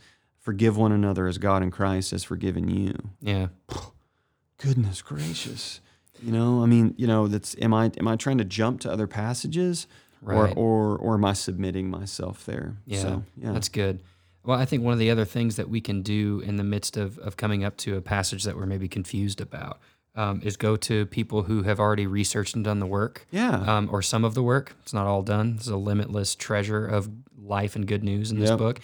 forgive one another as God in Christ has forgiven you Yeah. goodness gracious you know i mean you know that's am i am i trying to jump to other passages Right. or or or am i submitting myself there Yeah, so yeah that's good. Well, I think one of the other things that we can do in the midst of, of coming up to a passage that we're maybe confused about um, is go to people who have already researched and done the work, yeah um, or some of the work. It's not all done. There's a limitless treasure of life and good news in this Yep. book.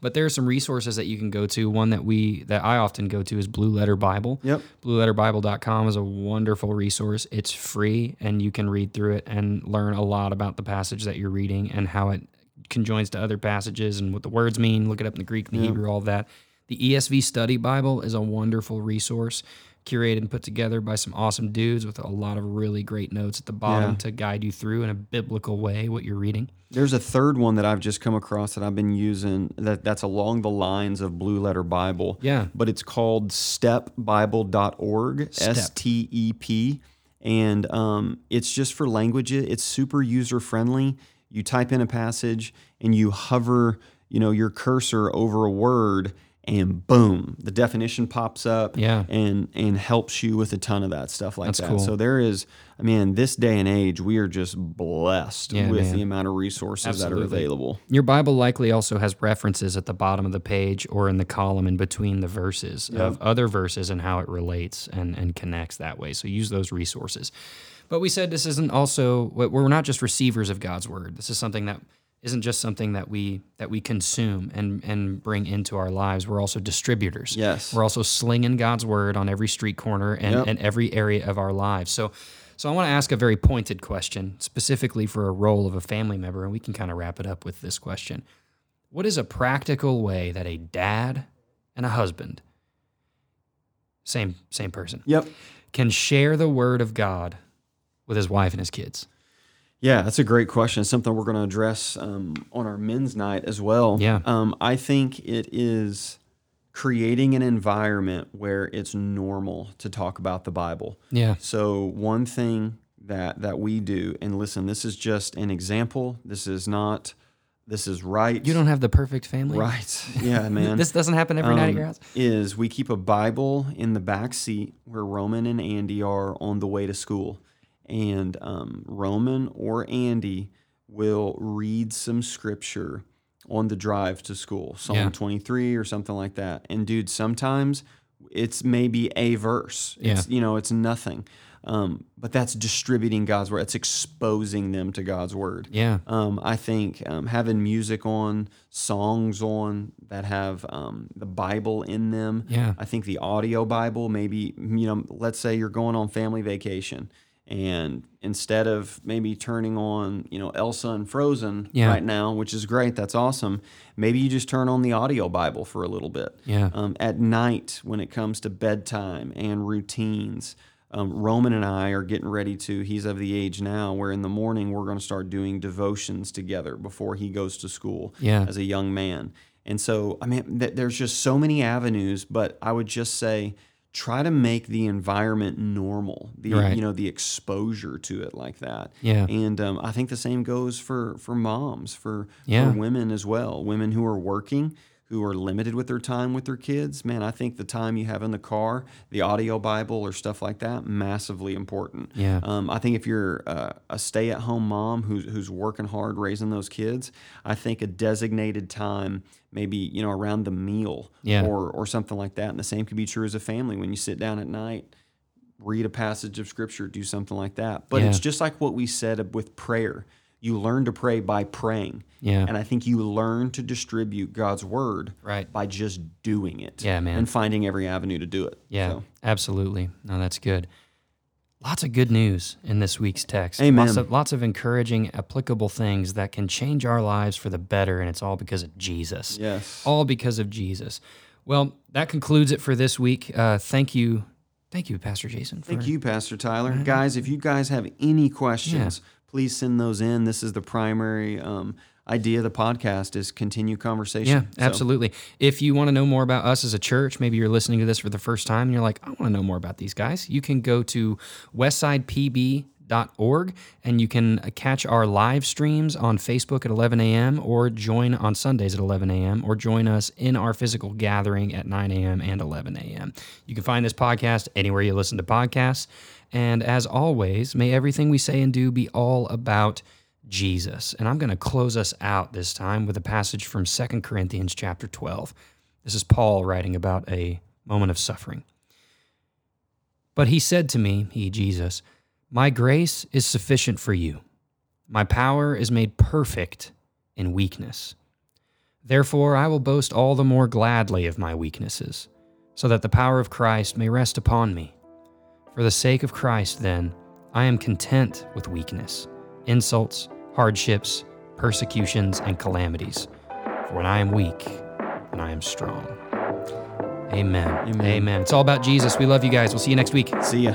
But there are some resources that you can go to. One that we that I often go to is Blue Letter Bible. yep BlueLetterBible.com is a wonderful resource. It's free and you can read through it and learn a lot about the passage that you're reading and how it conjoins to other passages and what the words mean. Look it up in the Greek and the Hebrew, all that. The ESV Study Bible is a wonderful resource, curated and put together by some awesome dudes with a lot of really great notes at the bottom Yeah. to guide you through in a biblical way what you're reading. There's a third one that i've just come across that i've been using that that's along the lines of blue letter bible Yeah. but it's called stepbible.org Step. s-t-e-p and um, it's just for languages it's super user friendly you type in a passage and you hover you know your cursor over a word and boom the definition pops up Yeah. and and helps you with a ton of that stuff like That's that cool. so there is i mean this day and age we are just blessed Yeah, with man. the amount of resources that are available Your Bible likely also has references at the bottom of the page or in the column in between the verses of other verses and how it relates and, and connects that way. So use those resources. But we said this isn't also we're not just receivers of God's word. This is something that isn't just something that we that we consume and and bring into our lives. We're also distributors. Yes. We're also slinging God's word on every street corner and, Yep. and every area of our lives. So so I want to ask a very pointed question, specifically for a role of a family member, and we can kind of wrap it up with this question. What is a practical way that a dad and a husband, same same person, yep can share the word of God with his wife and his kids? Yeah, that's a great question. It's something we're going to address um, on our men's night as well. Yeah. Um, I think it is creating an environment where it's normal to talk about the Bible. Yeah. So one thing that that we do, and listen, this is just an example. This is not. This is right. You don't have the perfect family. Right. Yeah, man. This doesn't happen every night at Um, your house. Is we keep a Bible in the back seat where Roman and Andy are on the way to school, and um, Roman or Andy will read some scripture on the drive to school, Psalm Yeah. 23 or something like that. And dude, sometimes it's maybe a verse. It's you know, it's nothing. Um, but that's distributing God's word. It's exposing them to God's word. Yeah. Um, I think um, having music on, songs on that have um, the Bible in them. Yeah. I think the audio Bible, maybe, you know, let's say you're going on family vacation And instead of maybe turning on, you know, Elsa and Frozen Yeah. right now, which is great, that's awesome. Maybe you just turn on the audio Bible for a little bit. Yeah. Um, at night, when it comes to bedtime and routines, um, Roman and I are getting ready to. He's of the age now where in the morning we're going to start doing devotions together before he goes to school Yeah. as a young man. And so, I mean, th- there's just so many avenues, but I would just say try to make the environment normal, the Right. you know the exposure to it like that. Yeah. And um, I think the same goes for for moms, for, Yeah. for women as well, women who are working. Who are limited with their time with their kids, man. I think the time you have in the car, the audio Bible or stuff like that, massively important. Yeah. Um, I think if you're uh, a stay-at-home mom who's who's working hard raising those kids, I think a designated time, maybe you know around the meal, Yeah. or or something like that. And the same could be true as a family when you sit down at night, read a passage of scripture, do something like that. But it's just like what we said with prayer. You learn to pray by praying, Yeah. and I think you learn to distribute God's word Right. by just doing it. Yeah, man. and finding every avenue to do it. Yeah, So, absolutely. No, that's good. Lots of good news in this week's text. Amen. Lots of, lots of encouraging, applicable things that can change our lives for the better, and it's all because of Jesus. yes. All because of Jesus. Well, that concludes it for this week. Uh, thank you. Thank you, Pastor Jason. Thank you, Pastor Tyler. Guys, if you guys have any questions, please send those in. This is the primary um, idea of the podcast is continue conversation. Yeah, So, absolutely. If you want to know more about us as a church, maybe you're listening to this for the first time and you're like, I want to know more about these guys, you can go to westsidepb.org and you can catch our live streams on Facebook at 11 a.m. or join on Sundays at 11 a.m. or join us in our physical gathering at 9 a.m. and 11 a.m. You can find this podcast anywhere you listen to podcasts. And as always, may everything we say and do be all about Jesus. And I'm going to close us out this time with a passage from 2 Corinthians chapter 12. This is Paul writing about a moment of suffering. But he said to me, he, Jesus, My grace is sufficient for you. My power is made perfect in weakness. Therefore, I will boast all the more gladly of my weaknesses, so that the power of Christ may rest upon me. For the sake of Christ, then, I am content with weakness, insults, hardships, persecutions, and calamities. For when I am weak, then I am strong. Amen. Amen. Amen. It's all about Jesus. We love you guys. We'll see you next week. See ya.